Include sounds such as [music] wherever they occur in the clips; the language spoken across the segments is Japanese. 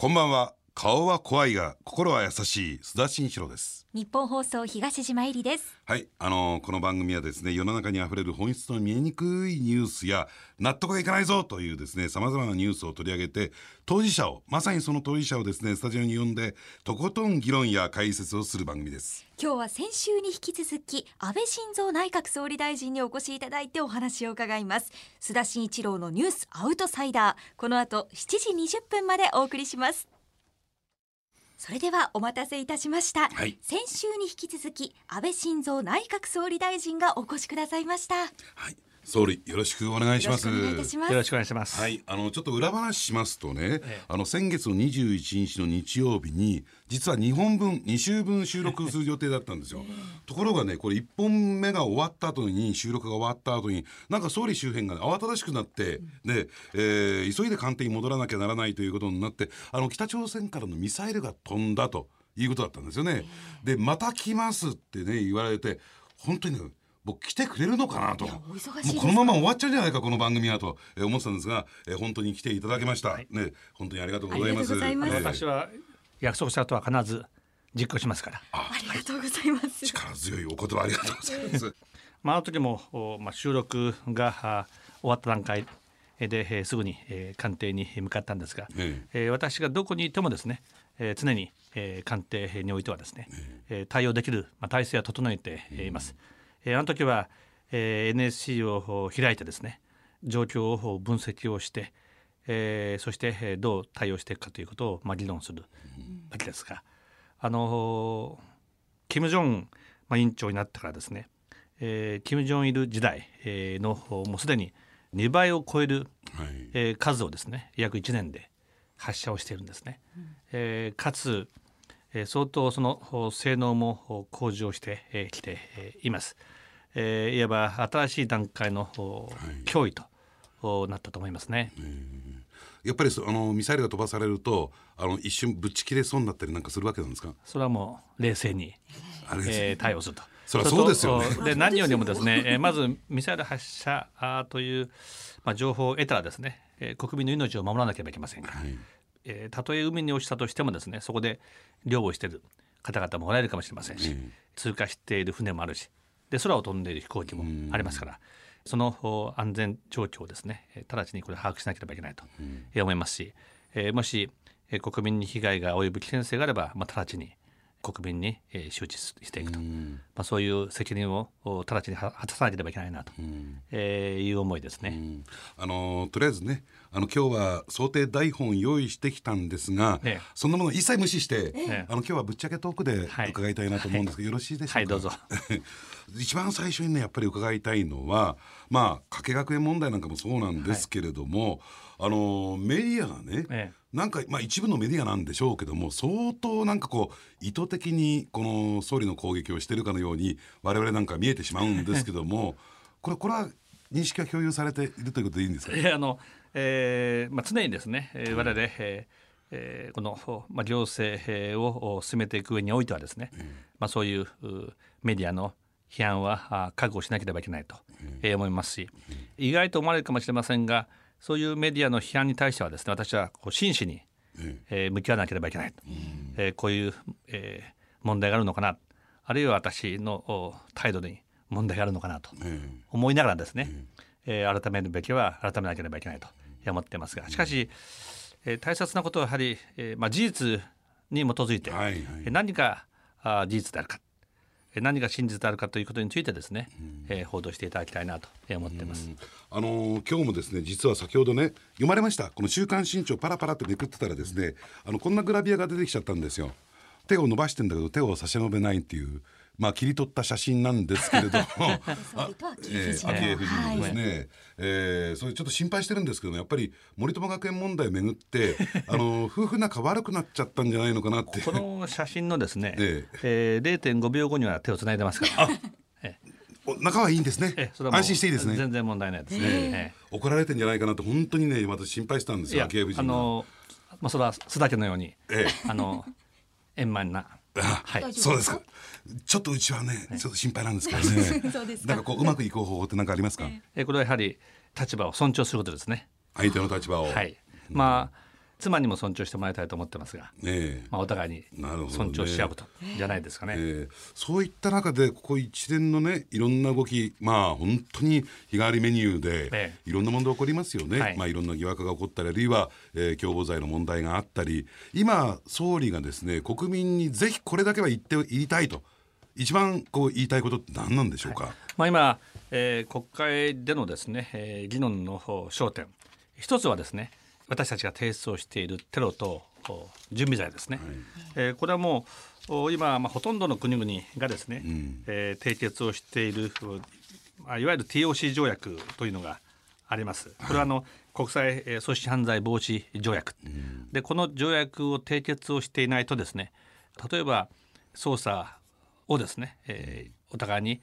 こんばんは。顔は怖いが心は優しい須田慎一郎です。日本放送東島えりです。はいあのーこの番組はですね世の中にあふれる本質の見えにくいニュースや納得がいかないぞというですねさまざまなニュースを取り上げて当事者をまさにその当事者をですねスタジオに呼んでとことん議論や解説をする番組です。今日は先週に引き続き安倍晋三内閣総理大臣にお越しいただいてお話を伺います。須田慎一郎のニュースアウトサイダーこの後7時20分までお送りしますそれではお待たせいたしました、はい。先週に引き続き安倍晋三内閣総理大臣がお越しくださいました。よはい総理よろしくお願いしろしますくお願いいたします。よろしくお願いします。はい、あのちょっと裏話しますとね、ええ。あの先月の21日の日曜日に実は2本分2週分収録する予定だったんですよ。ところがねこれ1本目が終わった後に収録が終わった後になんか総理周辺が慌ただしくなって、で、えー急いで官邸に戻らなきゃならないということになってあの北朝鮮からのミサイルが飛んだということだったんですよね。でまた来ますってね言われて本当にね僕来てくれるのかなと。もうこのまま終わっちゃうんじゃないかこの番組はとえー思ってたんですが、えー本当に来ていただきました、ね本当にありがとうございます。ありがとうございます。えー私は約束したことは必ず実行しますから。ありがとうございます。力強いお言葉ありがとうございます。[laughs] まあ、あの時も、おまあ、収録があ終わった段階で、えーすぐに、えー官邸に向かったんですが、ええ。ー私がどこにいてもですね、えー常に、えー官邸においてはですね、えー対応できる、まあ、体制は整えています。えーあの時は、えー NSC を開いてですね状況を分析をして、えーそしてえーどう対応していくかということを、まあ、議論するわけですが、あの金正恩、まあ、委員長になってからですね、えー、金正恩いる時代、えーのもうすでに2倍を超える、はい。えー数をですね約1年で発射をしているんですね。えーかつ、えー相当そのお性能もお向上してえーきてえーいます。えーいわば新しい段階のお脅威とおなったと思いますね。やっぱりそあのミサイルが飛ばされるとあの一瞬ぶっち切れそうになったりなんかするわけなんですか？それはもう冷静に、えー対応すると。そりゃそうですよね。で何よりもですね、えーまずミサイル発射という、まあ、情報を得たらですね、えー国民の命を守らなければいけませんから、はいえーたとえ海に落ちたとしてもですねそこで漁をしている方々もおられるかもしれませんし、うん。通過している船もあるしで空を飛んでいる飛行機もありますから、そのお安全状況をですねえー直ちにこれ把握しなければいけないとえー思いますし、えーもし、えー国民に被害が及ぶ危険性があれば、まあ、直ちに国民に、えー周知していくと、まあ、そういう責任をお直ちには果たさなければいけないなと、えーいう思いですね。うん。あのとりあえずねあの今日は想定台本用意してきたんですが、ええ。そんなもの一切無視して、えあの今日はぶっちゃけトークではい。伺いたいなと思うんですけど、よろしいでしょうか？はいどうぞ。[laughs] 一番最初にねやっぱり伺いたいのはまあ加計学園問題なんかもそうなんですけれども、あのメディアがね、ええ。なんか、まあ、一部のメディアなんでしょうけども相当なんかこう意図的にこの総理の攻撃をしているかのように我々なんか見えてしまうんですけども [laughs] これこれは認識が共有されているということでいいんですか？えーあのえーまあ、常にですね、えー我々、えーえーこの、ほまあ、行政えーを進めていく上においてはですね、まあ、そういううメディアの批判はあ覚悟しなければいけないと、えー思いますし意外と思われるかもしれませんがそういうメディアの批判に対してはですね私はこう真摯に、えー向き合わなければいけないと、えーこういう、えー問題があるのかなあるいは私のお態度に問題があるのかなとえ思いながらですね、えー改めるべきは改めなければいけないと思ってますがしかし、えー大切なことはやはり、えーまあ、事実に基づいて、はいはい。えー何があー事実であるかえー何が真実であるかということについてですね、えー報道していただきたいなとえー思っています。あのー今日もですね実は先ほどね読まれました。この「週刊新潮」パラパラってめくってたらですねあのこんなグラビアが出てきちゃったんですよ。手を伸ばしてんだけど手を差し伸べないっていうまあ切り取った写真なんですけれど。も総理と昭恵夫人えー昭恵夫人のですはい。ね、えーそれちょっと心配してるんですけどやっぱり森友学園問題をめぐって [laughs] あの夫婦仲悪くなっちゃったんじゃないのかなって。この写真のですね、[laughs] ええ。ー0.5秒後には手をつないでますから、[laughs] お仲はいいんですね。安心していいですね。全然問題ないですね。え。怒られてんじゃないかなと本当にね私心配したんですよあのまあそれは須田家のように、えあの円満なあはいそうですか。ちょっとうちはね、ちょっと心配なんですけどね。[laughs] なんかこううまくいく方法って何かありますか？えーこれはやはり立場を尊重することですね。相手の立場を。はい。まあ、妻にも尊重してもらいたいと思ってますが、ええ。まあ、お互いに尊重し合うことじゃないですかね。えーそういった中でここ一連のねいろんな動きまあ本当に日替わりメニューで、えいろんな問題起こりますよね、はい。まあ、いろんな疑惑が起こったりあるいは、えー共謀罪の問題があったり。今総理がですね国民にぜひこれだけは言って言いたいと。一番こう言いたいことって何なんでしょうか、まあ、今、えー国会でのですね、えー議論の方焦点。一つはですね私たちが提出をしているテロ等こう準備罪ですね、えーこれはもうお今、まあ、ほとんどの国々がですね、えー締結をしている、まあ、いわゆる TOC 条約というのがあります。これはあの、国際えー組織犯罪防止条約、でこの条約を締結をしていないとですね例えば捜査をですね、えーお互いに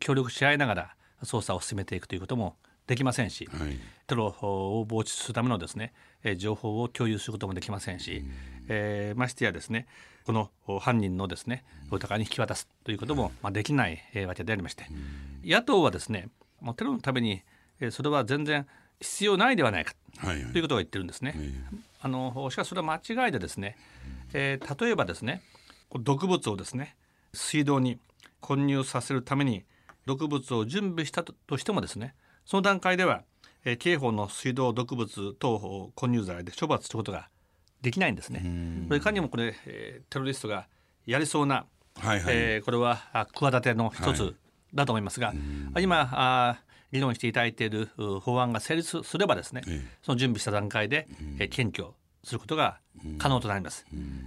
協力し合いながら捜査を進めていくということもできませんし、はい。テロを防止するためのですね、えー情報を共有することもできませんし、えーましてやですねこのお犯人のですねお互いに引き渡すということも、まあ、できない、えーわけでありまして、野党はですねもうテロのために、えーそれは全然必要ないではないかはいはい。ということを言ってるんですね。あのしかしそれは間違いでですね、えー例えばですね毒物をですね水道に混入させるために毒物を準備したととしてもですねその段階では、えー刑法の水道毒物等混入罪で処罰することができないんですね。これいかにもこれ、えーテロリストがやりそうな、はいはい。えーこれはあ企ての一つだと思いますが、今あ議論していただいているう法案が成立すればですね、ええ。その準備した段階で、えー検挙することが可能となります。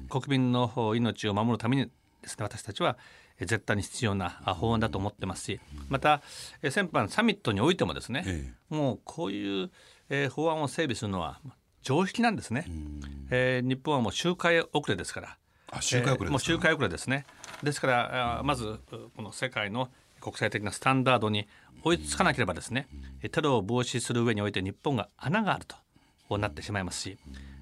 国民のお命を守るためにですね私たちはえー絶対に必要なあ法案だと思ってますしまたえー先般サミットにおいてもですね、えもうこういう、えー法案を整備するのは常識なんですね。えー日本はもう周回遅れですから。あ周回遅れですか？えーもう周回遅れですね。ですからまずうこの世界の国際的なスタンダードに追いつかなければですね、えテロを防止する上において日本が穴があるとなってしまいますし、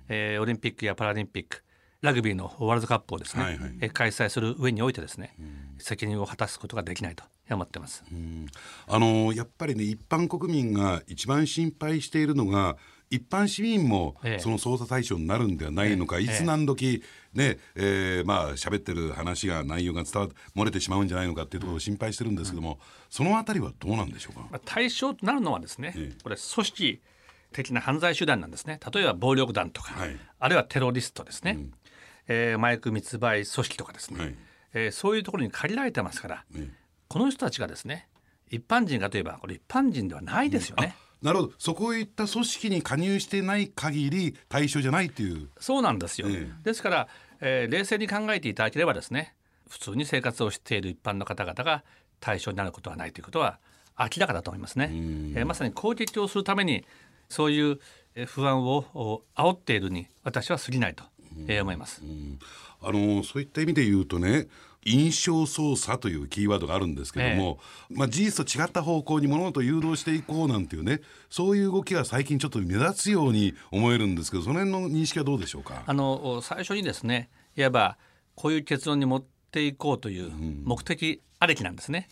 えーオリンピックやパラリンピックラグビーのワールドカップをですね、はいはい。えー開催する上においてですね、責任を果たすことができないと思ってます。あのやっぱりね一般国民が一番心配しているのが一般市民もええ。その捜査対象になるんではないのか、ええ。いつ何時ねえーまあ喋ってる話が内容が伝わ漏れてしまうんじゃないのかっていうところを心配してるんですけども、そのあたりはどうなんでしょうか？まあ対象となるのはですね、ええ。これ組織的な犯罪手段なんですね。例えば暴力団とか、はい。あるいはテロリストですね、えー麻薬密売組織とかですね、はい。えーそういうところに限られてますから、えこの人たちがですね一般人かといえばこれ一般人ではないですよね。なるほど。そこいった組織に加入してない限り対象じゃないっていう。そうなんですよ、えですから、えー冷静に考えていただければですね普通に生活をしている一般の方々が対象になることはないということは明らかだと思いますね。えーまさに攻撃をするためにそういうえー不安をお煽っているに私は過ぎないと、えー思います。あのそういった意味で言うとね印象操作というキーワードがあるんですけども、まあ、事実と違った方向に物事を誘導していこうなんていうねそういう動きが最近ちょっと目立つように思えるんですけどその辺の認識はどうでしょうか？あのお最初にですねいわばこういう結論に持っていこうという目的ありきなんですね。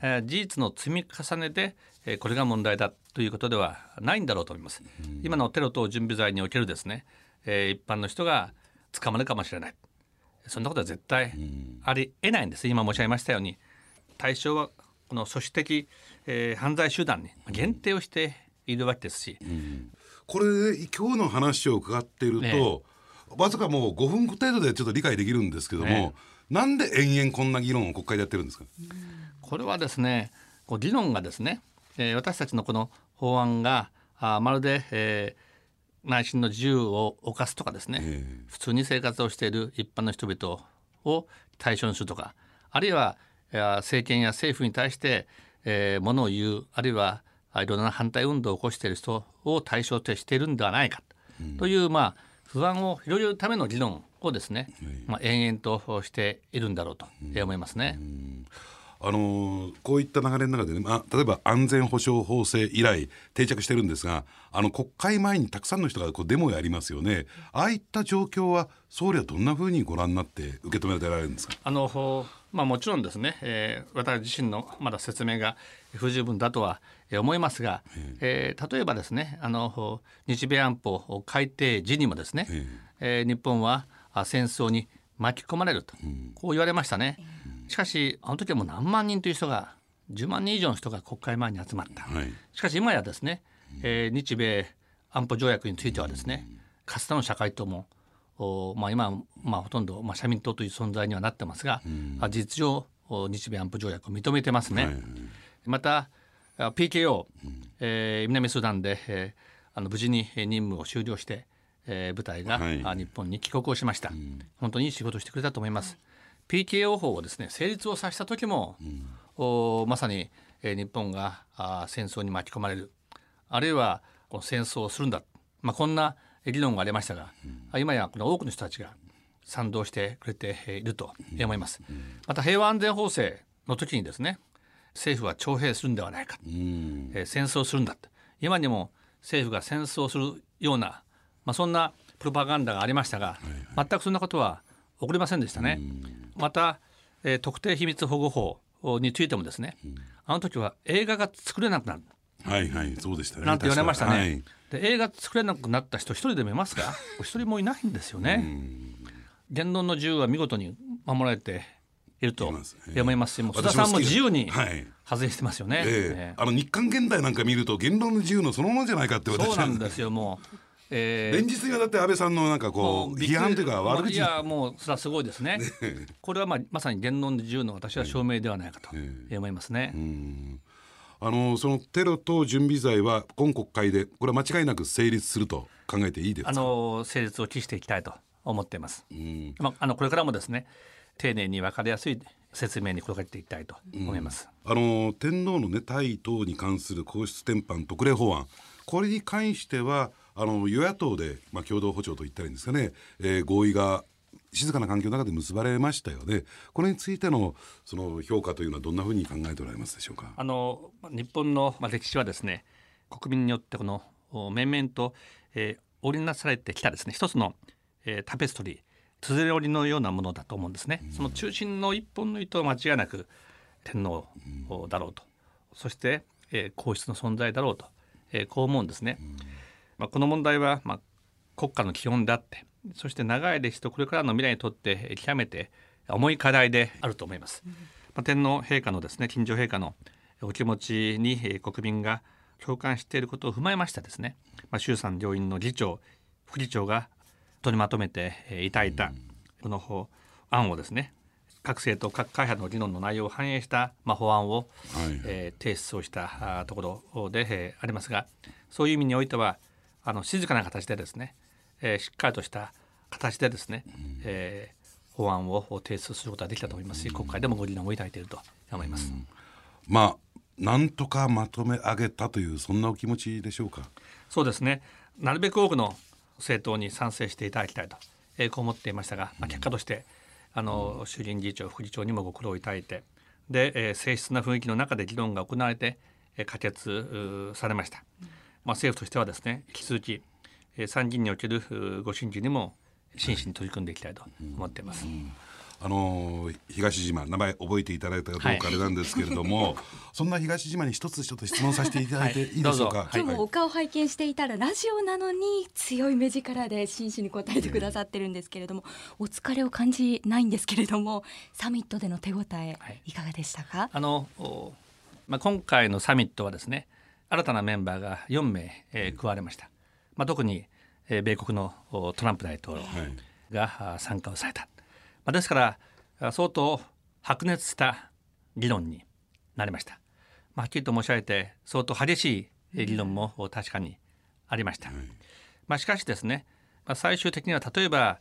えー事実の積み重ねで、えーこれが問題だということではないんだろうと思います。今のテロ等準備罪におけるですね、えー一般の人が捕まるかもしれない。そんなことは絶対ありえないんです。今申し上げましたように。対象はこの組織的、えー犯罪集団に限定をしているわけですし、これで今日の話を伺っていると、え。わずかもう5分程度でちょっと理解できるんですけども、え。なんで延々こんな議論を国会でやってるんですか？これはですねこう議論がですね、えー私たちのこの法案があーまるで、えー内心の自由を犯すとかですね、え普通に生活をしている一般の人々を対象にするとかあるいは、えー政権や政府に対して、えー、ものを言うあるいはあいろんな反対運動を起こしている人を対象としているんではないか。という、まあ、不安を広げるための議論をですね、まあ、延々としているんだろうと思いますね。あのーこういった流れの中でね、まあ、例えば安全保障法制以来定着してるんですがあの国会前にたくさんの人がこうデモをやりますよね。ああいった状況は総理はどんなふうにご覧になって受け止められるんですか？あのほまあ、もちろんですね、えー私自身のまだ説明が不十分だとはえー思いますが、えー例えばですねあのほ日米安保改定時にもですね、えー日本はあ戦争に巻き込まれると、こう言われましたね。しかしあの時はもう何万人という人が10万人以上の人が国会前に集まった。はい。しかし今やですね、えー日米安保条約についてはですね、かつての社会とも、おまあ、今は、まあ、ほとんど、まあ、社民党という存在にはなってますが、あ事実上お日米安保条約を認めてますね。またあ PKO、えー南スーダンで、えーあの無事にえー任務を終了して、えー部隊が、はい。あ日本に帰国をしました、本当にいい仕事をしてくれたと思います。PKO 法をですね成立をさせた時も、おまさに、えー日本があ戦争に巻き込まれる。あるいはこの戦争をするんだ、まあ、こんな議論がありましたが、あ今やこの多くの人たちが賛同してくれていると思います。また平和安全法制の時にですね政府は徴兵するんではないか、うん。えー戦争するんだ。と今にも政府が戦争するような、まあ、そんなプロパガンダがありましたが、全くそんなことは起こりませんでしたね。また、えー特定秘密保護法についてもですね、あの時は映画が作れなくなる。はいはいそうでしたね。なんて言われましたね。はい。で映画作れなくなった人一人でもいますか？一人もいないんですよね。言論の自由は見事に守られていると思います。し、もう須田さんも自由にはい。外してますよね。ええ。ええあの日韓現代なんか見ると言論の自由のそのものじゃないかって私そうはなんですよもう。え連日にわたって安倍さんのなんかこう批判というか悪口いやもうそれはすごいですね。これはまあまさに言論の自由の私は証明ではないかと思いますね。あのそのテロ等準備罪は今国会でこれは間違いなく成立すると考えていいですか？あの成立を期していきたいと思っています。うんまああのこれからもですね丁寧に分かりやすい説明に心がけていきたいと思います。あの天皇のね退位等に関する皇室典範特例法案これに関してはあの与野党で、まあ、共同歩調と言ったらいいんですかね、えー合意が静かな環境の中で結ばれましたよね。これについてのその評価というのはどんなふうに考えておられますでしょうか？あの日本のまあ歴史はですね国民によってこのお面々と、えー織りなされてきたですね一つの、えータペストリーつづれ織りのようなものだと思うんですね。その中心の一本の糸は間違いなく天皇だろうと。そして、えー皇室の存在だろうと、えーこう思うんですね。まあ、この問題は、まあ、国家の基本であってそして長い歴史とこれからの未来にとってえー極めて重い課題であると思います。まあ、天皇陛下のですね近所陛下のお気持ちにえー国民が共感していることを踏まえましてですね、まあ、衆参両院の議長副議長が取りまとめてえーいただいたこの法案をですね各政党各会派の議論の内容を反映した、まあ、法案を、はいえー提出をしたところで、えーありますがそういう意味においてはあの静かな形でですね、えーしっかりとした形でですね、えー法案を提出することができたと思いますし国会でもご議論をいただいていると思います。まあなんとかまとめ上げたというそんなお気持ちでしょうか？そうですね。なるべく多くの政党に賛成していただきたいと、えーこう思っていましたが、まあ、結果としてあの衆議院議長副議長にもご苦労いただいてで、えー静質な雰囲気の中で議論が行われて、えー可決されました、まあ、政府としてはですね引き続き、えー参議院におけるご審議にも真摯に取り組んでいきたいと思っています。あのー東島名前覚えていただいたかどうかあれなんですけれども、[laughs] そんな東島に一つちょっと質問させていただいてい。いでしょうか、はい。今日もお顔拝見していたらラジオなのに強い目力で真摯に答えてくださってるんですけれども、お疲れを感じないんですけれどもサミットでの手応えはい。いかがでしたか、あの、おまあ、今回のサミットはですね新たなメンバーが4名、えー加わりました、まあ、特に、えー米国のおトランプ大統領が、あ参加をされた、まあ、ですからあ相当白熱した議論になりました、まあ、はっきりと申し上げて相当激しいえー議論もお確かにありました、まあ、しかしですね、まあ、最終的には例えば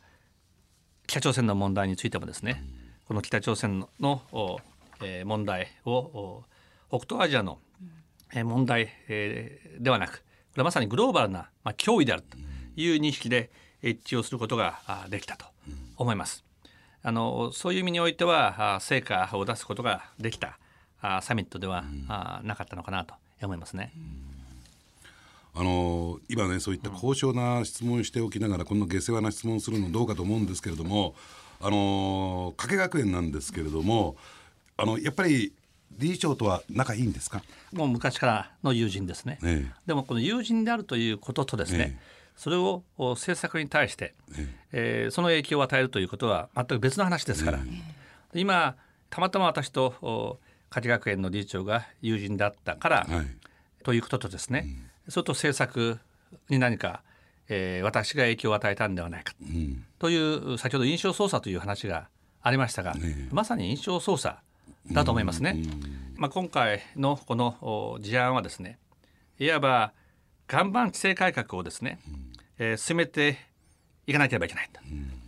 北朝鮮の問題についてもですね、この北朝鮮の、おえー問題をお北東アジアの、えー問題、えーではなくこれはまさにグローバルな、まあ、脅威であるという認識で一致をすることがあできたと思います。あのそういう意味においてはあ成果を出すことができたあサミットでは、あなかったのかなと思いますね。あの今ねそういった高尚な質問をしておきながら、こんな下世話な質問をするのどうかと思うんですけれどもあの加計学園なんですけれどもあのやっぱり理事長とは仲いいんですか？もう昔からの友人ですね。ええ。でもこの友人であるということとですね、ええ。それをお政策に対して、ええ。ーその影響を与えるということは全く別の話ですから、今たまたま私とお加計学園の理事長が友人だったから、はい。ということとですね、それと政策に何か、えー私が影響を与えたんではないかうん。という先ほど印象操作という話がありましたが、ええ。まさに印象操作だと思いますね。まあ、今回のこのお事案はですねいわば岩盤規制改革をですね、えー進めていかなければいけないと、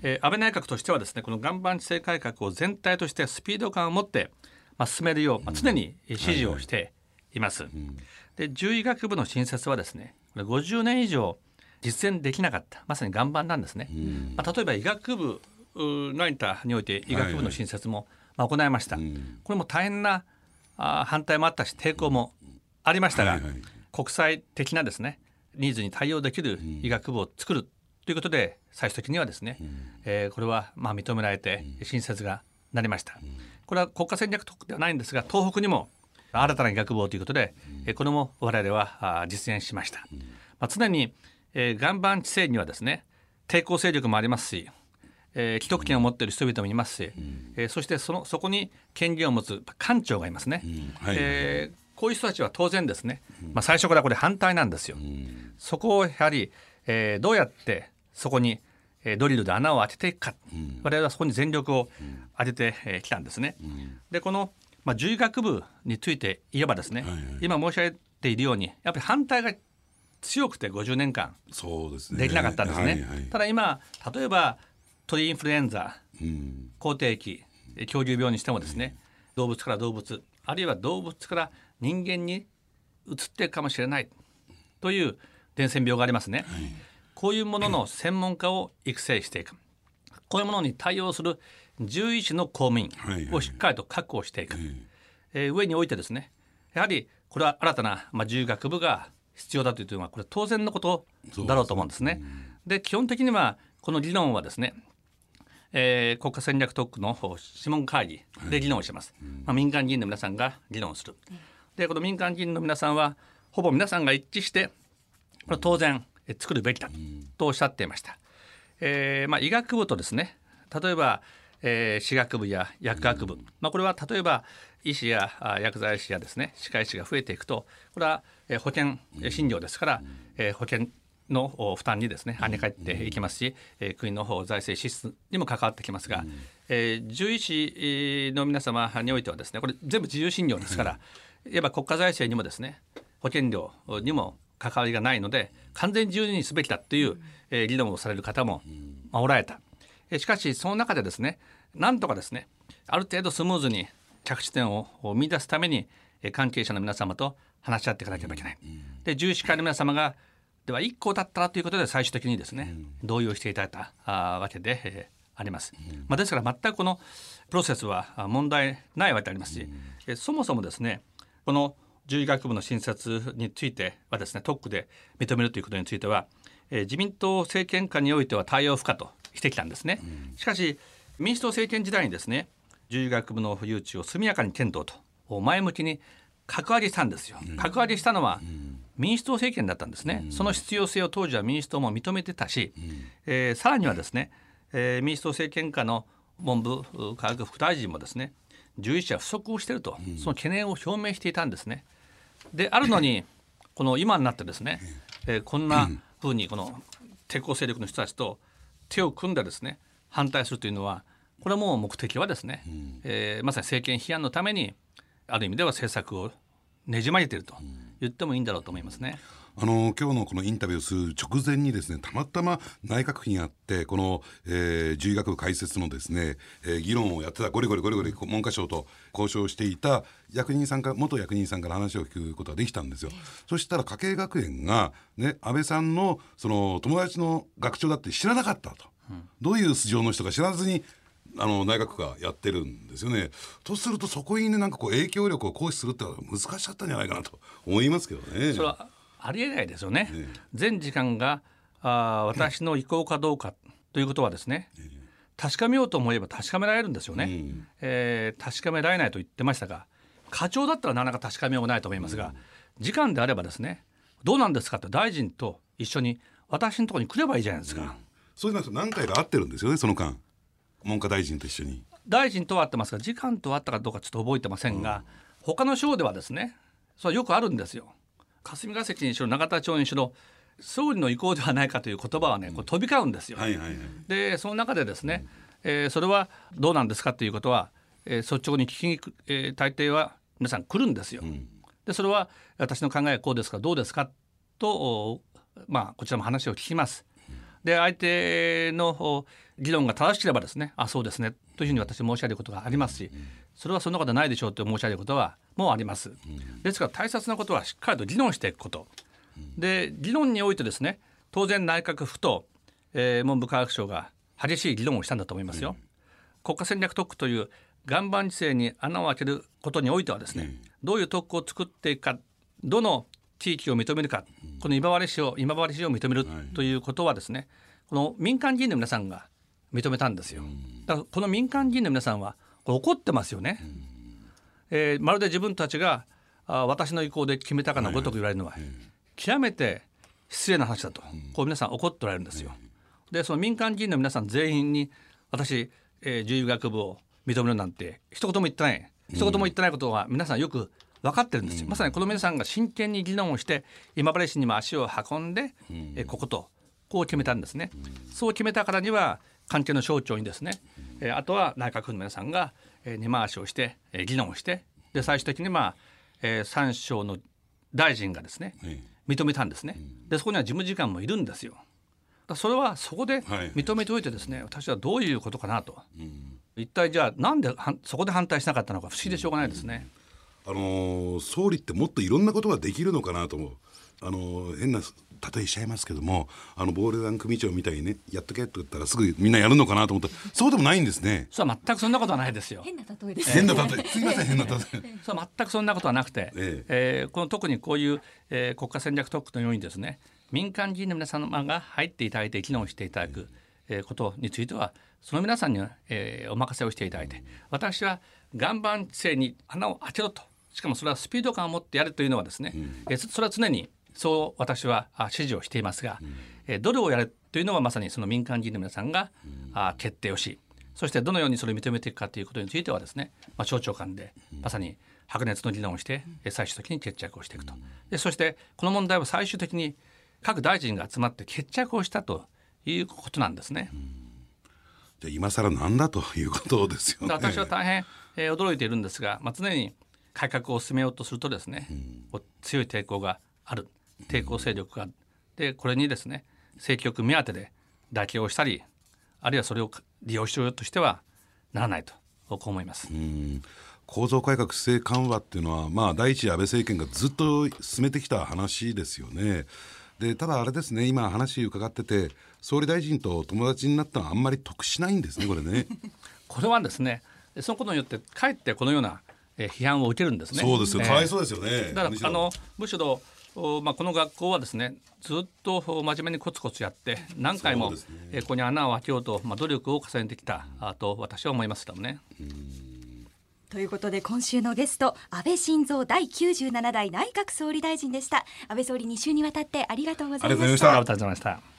えー安倍内閣としてはですねこの岩盤規制改革を全体としてスピード感を持って、まあ、進めるよう、まあ、常に指示をしています。で獣医学部の新設はですねこれ50年以上実践できなかったまさに岩盤なんですね。まあ、例えば医学部うナイターにおいて医学部の新設も、まあ、行いました。これも大変なあー反対もあったし抵抗もありましたが、はいはい。国際的なですねニーズに対応できる医学部を作るということで最終的にはですね、えーこれはまあ認められて新設がなりました。これは国家戦略特区ではないんですが東北にも新たな医学部をということで、えーこれも我々は実現しました。まあ、常に、えー岩盤地政にはですね抵抗勢力もありますし、えー既得権を持っている人々もいますし、えーそしてそのそこに権限を持つ官庁がいますね。はい。えーこういう人たちは当然ですね、まあ、最初からこれ反対なんですよ。そこをやはり、えーどうやってそこに、えードリルで穴を開けていくか、我々はそこに全力を当ててき、たんですね。でこの、まあ、獣医学部について言えばですね、今申し上げているようにやっぱり反対が強くて50年間できなかったんですね。はいはい。ただ今例えば鳥インフルエンザうん。口蹄疫え恐竜病にしてもですね動物から動物あるいは動物から人間に移っていくかもしれないという伝染病がありますね、こういうものの専門家を育成していく。こういうものに対応する獣医師の公務員はいはい。をしっかりと確保していく、えー上においてですねやはりこれは新たな、まあ、獣医学部が必要だというのはこれ当然のことだろうと思うんですね。で基本的にはこの議論はですねえー国家戦略特区の諮問会議で議論をします、まあ、民間議員の皆さんが議論をする。でこの民間議員の皆さんはほぼ皆さんが一致してこれ当然え作るべきだとおっしゃっていました、えーまあ、医学部とですね例えば、えー歯学部や薬学部、まあ、これは例えば医師やあ薬剤師やですね歯科医師が増えていくとこれは、えー保険えー診療ですから、えー保険のお負担にですね跳ね返っていきますし、えー国の方財政支出にも関わってきますが、えー獣医師えーの皆様においてはですねこれ全部自由診療ですから、いわば国家財政にもですね保険料にも関わりがないので完全に自由にすべきだという、えー議論をされる方も、まあ、おられた。えーしかしその中でですねなんとかですねある程度スムーズに着地点を見出すためにえー関係者の皆様と話し合っていかなければいけない。で重視会の皆様がでは1校だったらということで最終的にですね、同意をしていただいたあーわけで、えーあります。まあ、ですから全くこのプロセスはあ問題ないわけでありますし、えそもそもですねこの獣医学部の新設についてはですね特区で認めるということについては、えー自民党政権下においては対応不可としてきたんですね。しかし民主党政権時代にですね獣医学部の誘致を速やかに検討と前向きに格上げしたんですよ。格上げしたのは民主党政権だったんですね。その必要性を当時は民主党も認めてたし、えーさらにはですね、えー民主党政権下の文部科学副大臣もですね獣医師は不足をしていると、その懸念を表明していたんですね。であるのに [coughs] この今になってですね、えーこんなふうにこの抵抗勢力の人たちと手を組んでですね反対するというのはこれはもう目的はですね、えーまさに政権批判のためにある意味では政策をねじ曲げていると言ってもいいんだろうと思いますね。あの今日のこのインタビューをする直前にですねたまたま内閣府にあってこの、えー、獣医学部開設のですね、えー議論をやってたゴリゴリゴリゴリ文科省と交渉していた役人さんか元役人さんから話を聞くことができたんですよ。そしたら家計学園がね安倍さんのその友達の学長だって知らなかったと、どういう素性の人か知らずにあの内閣がやってるんですよね。とするとそこにねなんかこう影響力を行使するってのは難しかったんじゃないかなと思いますけどね。それはありえないですよね。え全時間があー私の意向かどうかということはですね、確かめようと思えば確かめられるんですよね。うんえー確かめられないと言ってましたが課長だったらなかなか確かめようがないと思いますが、時間であればですねどうなんですかって大臣と一緒に私のところに来ればいいじゃないですか。そういうのは何回か会ってるんですよねその間文科大臣と一緒に。大臣とは会ってますが時間とは会ったかどうかちょっと覚えてませんが、他の省ではですねそれはよくあるんですよ。霞が関にしろ永田町にしろ総理の意向ではないかという言葉はねこれ飛び交うんですよ。はいはいはい。でその中でですね、えーそれはどうなんですかということは、えー率直に聞きにく、えー大抵は皆さん来るんですよ。んでそれは私の考えはこうですかどうですかとおまあこちらも話を聞きます。で相手のお議論が正しければですねあそうですねというふうに私申し上げることがありますしそれはそんなことはないでしょうと申し上げることはもうあります。ですから大切なことはしっかりと議論していくこと。で議論においてですね当然内閣府と、えー文部科学省が激しい議論をしたんだと思いますよ。国家戦略特区という岩盤地勢に穴を開けることにおいてはですね、どういう特区を作っていくかどの地域を認めるか、この今治市を今治市を認めるということはですね、この民間議員の皆さんが認めたんですよ。だからこの民間議員の皆さんはこれ怒ってますよね。えーまるで自分たちがあ私の意向で決めたかのごとく言われるのは、極めて失礼な話だと、こう皆さん怒っておられるんですよ。でその民間議員の皆さん全員に私、えー、獣医学部を認めるなんて一言も言ってない。一言も言ってないことは皆さんよく分かってるんですよ、まさにこの皆さんが真剣に議論をして今治市にも足を運んで、えーこことこう決めたんですね、そう決めたからには関係の省庁にですね、えーあとは内閣府の皆さんが、えー根回しをして、えー議論をしてで最終的にまあ、えー、三省の大臣がですね、え認めたんですね。でそこには事務次官もいるんですよ。それはそこではい。認めておいてですね、私はどういうことかなと、一体じゃあなんではんそこで反対しなかったのか不思議でしょうがないですね。あのー総理ってもっといろんなことができるのかなと思う。あのー変な例えしちゃいますけどもあの暴力団組長みたいにねやっとけって言ったらすぐみんなやるのかなと思ったらそうでもないんですね。それは全くそんなことはないですよ。変な例えです変な例えすいません変な例え。[laughs] それは全くそんなことはなくて、ええーこの特にこういう、えー国家戦略特区のようにですね民間議員の皆様が入っていただいて議論していただく、えーことについてはその皆さんには、えーお任せをしていただいて私は岩盤地勢に穴を開けろとしかもそれはスピード感を持ってやるというのはですね、えーそそれは常にそう私はあ指示をしていますが、えーどれをやるというのはまさにその民間議員の皆さんが、あ決定をしそしてどのようにそれを認めていくかということについてはですね、まあ、省庁間でまさに白熱の議論をしてえ最終的に決着をしていくと。でそしてこの問題は最終的に各大臣が集まって決着をしたということなんですね。じゃあ今更なんだということですよね。私は大変、えー驚いているんですが、まあ、常に改革を進めようとするとですね、こう強い抵抗がある抵抗勢力があるでこれにですね政局目当てで妥協したりあるいはそれを利用しようとしてはならないとこう思います。うん構造改革規制緩和っていうのは、まあ、第一次安倍政権がずっと進めてきた話ですよね。でただあれですね今話伺ってて総理大臣と友達になったのはあんまり得しないんですねこれね。[laughs] これはですねそのことによってかえってこのようなえー批判を受けるんですね。そうですよ、えーかわいそうですよね。だかむしろらあのむしろおまあ、この学校はですねずっとお真面目にコツコツやって何回も、ねえーここに穴を開けようと、まあ、努力を重ねてきたあと私は思いますけどね。ということで今週のゲスト安倍晋三第97代内閣総理大臣でした安倍総理2週にわたってありがとうございましたありがとうございました。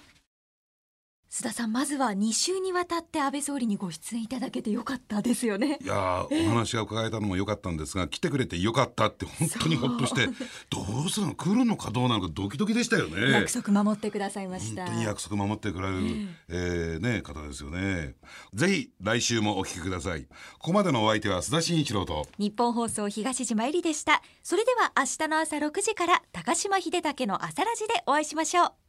須田さんまずは2週にわたって安倍総理にご出演いただけてよかったですよねいやーお話が伺えたのも良かったんですが来てくれてよかったって本当にほっとして [laughs] どうするの？来るのかどうなのかドキドキでしたよね。約束守ってくださいました本当に約束守ってくれる、えーね、方ですよね。ぜひ来週もお聞きください。ここまでのお相手は須田慎一郎と。日本放送東島えりでしたそれでは明日の朝6時から高島秀武の朝ラジでお会いしましょう